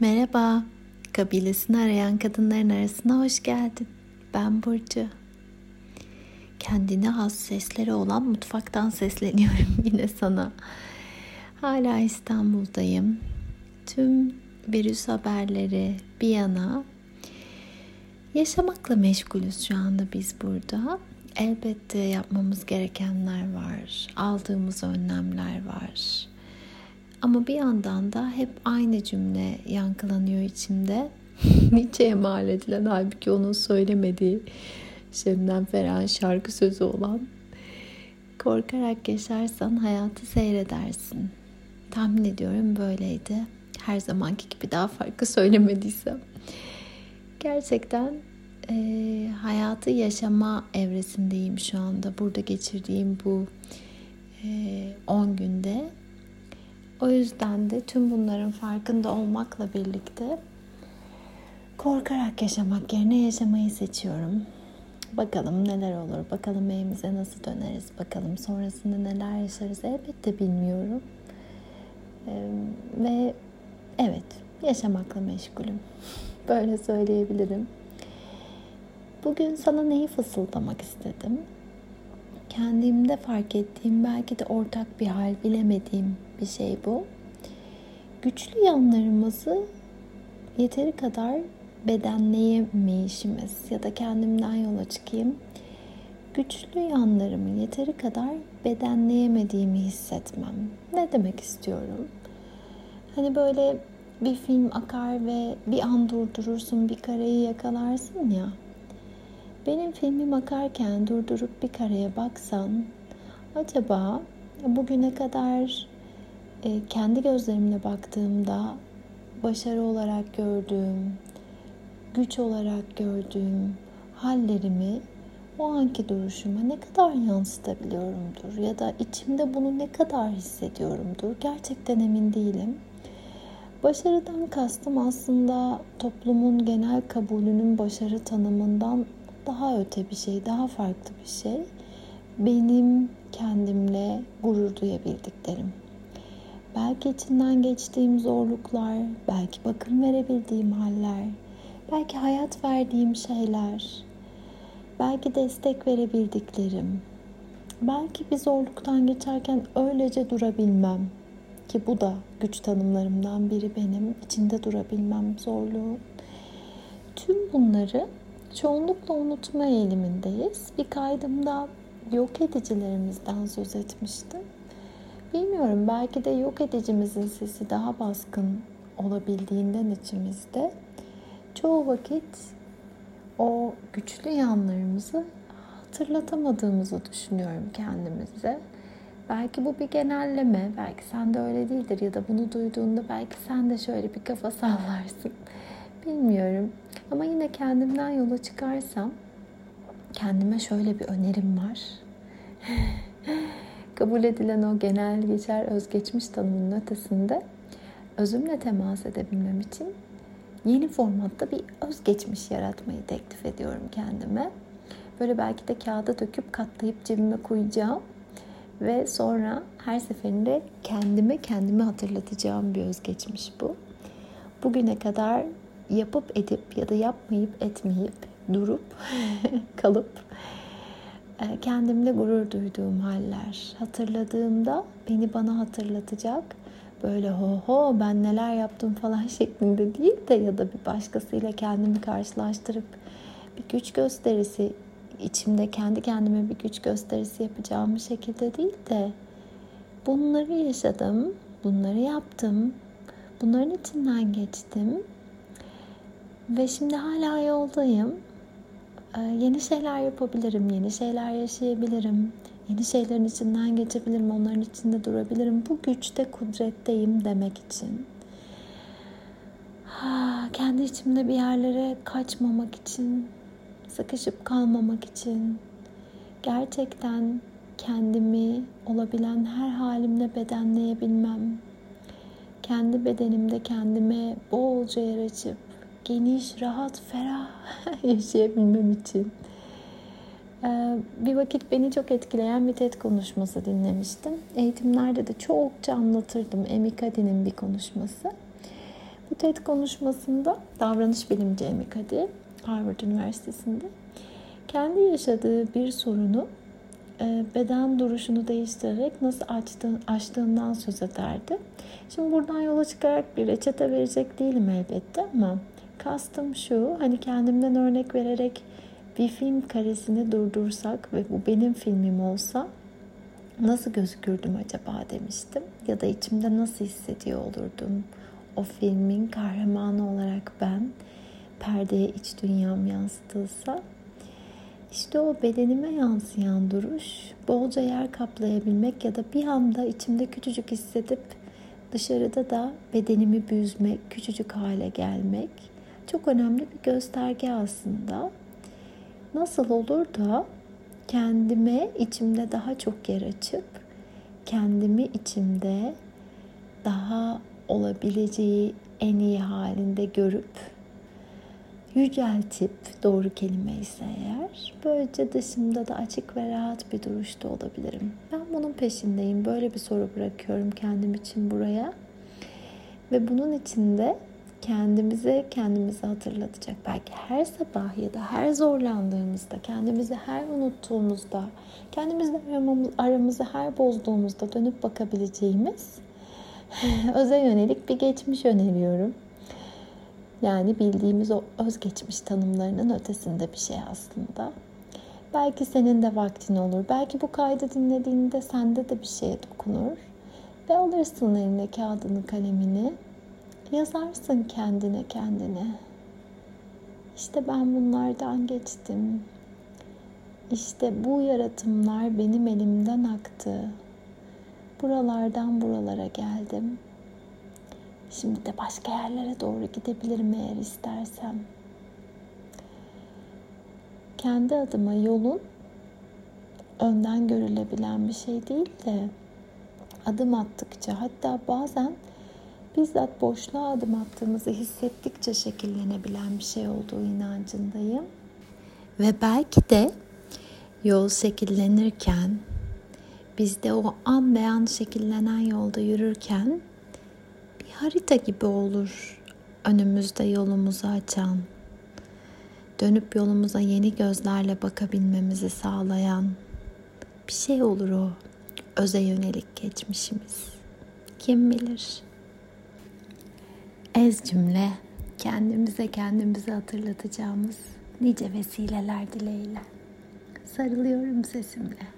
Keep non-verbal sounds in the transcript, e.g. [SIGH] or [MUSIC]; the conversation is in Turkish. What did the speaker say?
Merhaba, kabilesini arayan kadınların arasına hoş geldin. Ben Burcu. Kendine has sesleri olan mutfaktan sesleniyorum [LAUGHS] yine sana. Hala İstanbul'dayım. Tüm virüs haberleri bir yana yaşamakla meşgulüz şu anda biz burada. Elbette yapmamız gerekenler var. Aldığımız önlemler var. Ama bir yandan da hep aynı cümle yankılanıyor içimde. [LAUGHS] Nietzsche'ye mal edilen halbuki onun söylemediği Şebnem Ferah'ın şarkı sözü olan Korkarak yaşarsan hayatı seyredersin. Tahmin ediyorum böyleydi. Her zamanki gibi daha farklı söylemediysem. Gerçekten e, hayatı yaşama evresindeyim şu anda. Burada geçirdiğim bu 10 e, günde o yüzden de tüm bunların farkında olmakla birlikte korkarak yaşamak yerine yaşamayı seçiyorum. Bakalım neler olur, bakalım evimize nasıl döneriz, bakalım sonrasında neler yaşarız elbette bilmiyorum. Ve evet, yaşamakla meşgulüm. [LAUGHS] Böyle söyleyebilirim. Bugün sana neyi fısıldamak istedim? Kendimde fark ettiğim belki de ortak bir hal bilemediğim bir şey bu. Güçlü yanlarımızı yeteri kadar bedenleyemeyişimiz ya da kendimden yola çıkayım. Güçlü yanlarımı yeteri kadar bedenleyemediğimi hissetmem. Ne demek istiyorum? Hani böyle bir film akar ve bir an durdurursun, bir kareyi yakalarsın ya. Benim filmim akarken durdurup bir kareye baksan acaba bugüne kadar e, kendi gözlerimle baktığımda başarı olarak gördüğüm, güç olarak gördüğüm hallerimi o anki duruşuma ne kadar yansıtabiliyorumdur ya da içimde bunu ne kadar hissediyorumdur gerçekten emin değilim. Başarıdan kastım aslında toplumun genel kabulünün başarı tanımından daha öte bir şey, daha farklı bir şey. Benim kendimle gurur duyabildiklerim. Belki içinden geçtiğim zorluklar, belki bakım verebildiğim haller, belki hayat verdiğim şeyler, belki destek verebildiklerim, belki bir zorluktan geçerken öylece durabilmem ki bu da güç tanımlarımdan biri benim içinde durabilmem zorluğu. Tüm bunları çoğunlukla unutma eğilimindeyiz. Bir kaydımda yok edicilerimizden söz etmiştim. Bilmiyorum belki de yok edicimizin sesi daha baskın olabildiğinden içimizde çoğu vakit o güçlü yanlarımızı hatırlatamadığımızı düşünüyorum kendimize. Belki bu bir genelleme, belki sen de öyle değildir ya da bunu duyduğunda belki sen de şöyle bir kafa sallarsın. Bilmiyorum. Ama yine kendimden yola çıkarsam kendime şöyle bir önerim var. [LAUGHS] Kabul edilen o genel geçer özgeçmiş tanımının ötesinde özümle temas edebilmem için yeni formatta bir özgeçmiş yaratmayı teklif ediyorum kendime. Böyle belki de kağıda döküp katlayıp cebime koyacağım ve sonra her seferinde kendime kendimi hatırlatacağım bir özgeçmiş bu. Bugüne kadar yapıp edip ya da yapmayıp etmeyip durup [LAUGHS] kalıp e, kendimle gurur duyduğum haller hatırladığımda beni bana hatırlatacak böyle ho ho ben neler yaptım falan [LAUGHS] şeklinde değil de ya da bir başkasıyla kendimi karşılaştırıp bir güç gösterisi içimde kendi kendime bir güç gösterisi yapacağım şekilde değil de bunları yaşadım, bunları yaptım, bunların içinden geçtim ve şimdi hala yoldayım. Ee, yeni şeyler yapabilirim, yeni şeyler yaşayabilirim. Yeni şeylerin içinden geçebilirim, onların içinde durabilirim. Bu güçte, kudretteyim demek için. Ha, kendi içimde bir yerlere kaçmamak için, sıkışıp kalmamak için, gerçekten kendimi olabilen her halimle bedenleyebilmem, kendi bedenimde kendime bolca yer açıp geniş, rahat, ferah [LAUGHS] yaşayabilmem için. Ee, bir vakit beni çok etkileyen bir TED konuşması dinlemiştim. Eğitimlerde de çokça anlatırdım. Emikadi'nin bir konuşması. Bu TED konuşmasında davranış bilimci Emikadi Harvard Üniversitesi'nde kendi yaşadığı bir sorunu e, beden duruşunu değiştirerek nasıl açtığın, açtığından söz ederdi. Şimdi buradan yola çıkarak bir reçete verecek değilim elbette ama kastım şu hani kendimden örnek vererek bir film karesini durdursak ve bu benim filmim olsa nasıl gözükürdüm acaba demiştim. Ya da içimde nasıl hissediyor olurdum o filmin kahramanı olarak ben perdeye iç dünyam yansıtılsa işte o bedenime yansıyan duruş bolca yer kaplayabilmek ya da bir anda içimde küçücük hissedip dışarıda da bedenimi büzmek, küçücük hale gelmek çok önemli bir gösterge aslında. Nasıl olur da kendime içimde daha çok yer açıp kendimi içimde daha olabileceği en iyi halinde görüp yüceltip doğru kelime ise eğer böylece dışımda da açık ve rahat bir duruşta olabilirim. Ben bunun peşindeyim. Böyle bir soru bırakıyorum kendim için buraya. Ve bunun içinde kendimize kendimizi hatırlatacak. Belki her sabah ya da her zorlandığımızda, kendimizi her unuttuğumuzda, kendimizle aramızı her bozduğumuzda dönüp bakabileceğimiz [SIGHS] öze yönelik bir geçmiş öneriyorum. Yani bildiğimiz o özgeçmiş tanımlarının ötesinde bir şey aslında. Belki senin de vaktin olur. Belki bu kaydı dinlediğinde sende de bir şeye dokunur. Ve alırsın eline kağıdını kalemini. Yazarsın kendine kendine. İşte ben bunlardan geçtim. İşte bu yaratımlar benim elimden aktı. Buralardan buralara geldim. Şimdi de başka yerlere doğru gidebilirim eğer istersem. Kendi adıma yolun önden görülebilen bir şey değil de adım attıkça hatta bazen bizzat boşluğa adım attığımızı hissettikçe şekillenebilen bir şey olduğu inancındayım. Ve belki de yol şekillenirken biz de o an beyan şekillenen yolda yürürken bir harita gibi olur önümüzde yolumuzu açan, dönüp yolumuza yeni gözlerle bakabilmemizi sağlayan bir şey olur o öze yönelik geçmişimiz. Kim bilir? Ez cümle kendimize kendimize hatırlatacağımız nice vesileler dileğiyle. Sarılıyorum sesimle.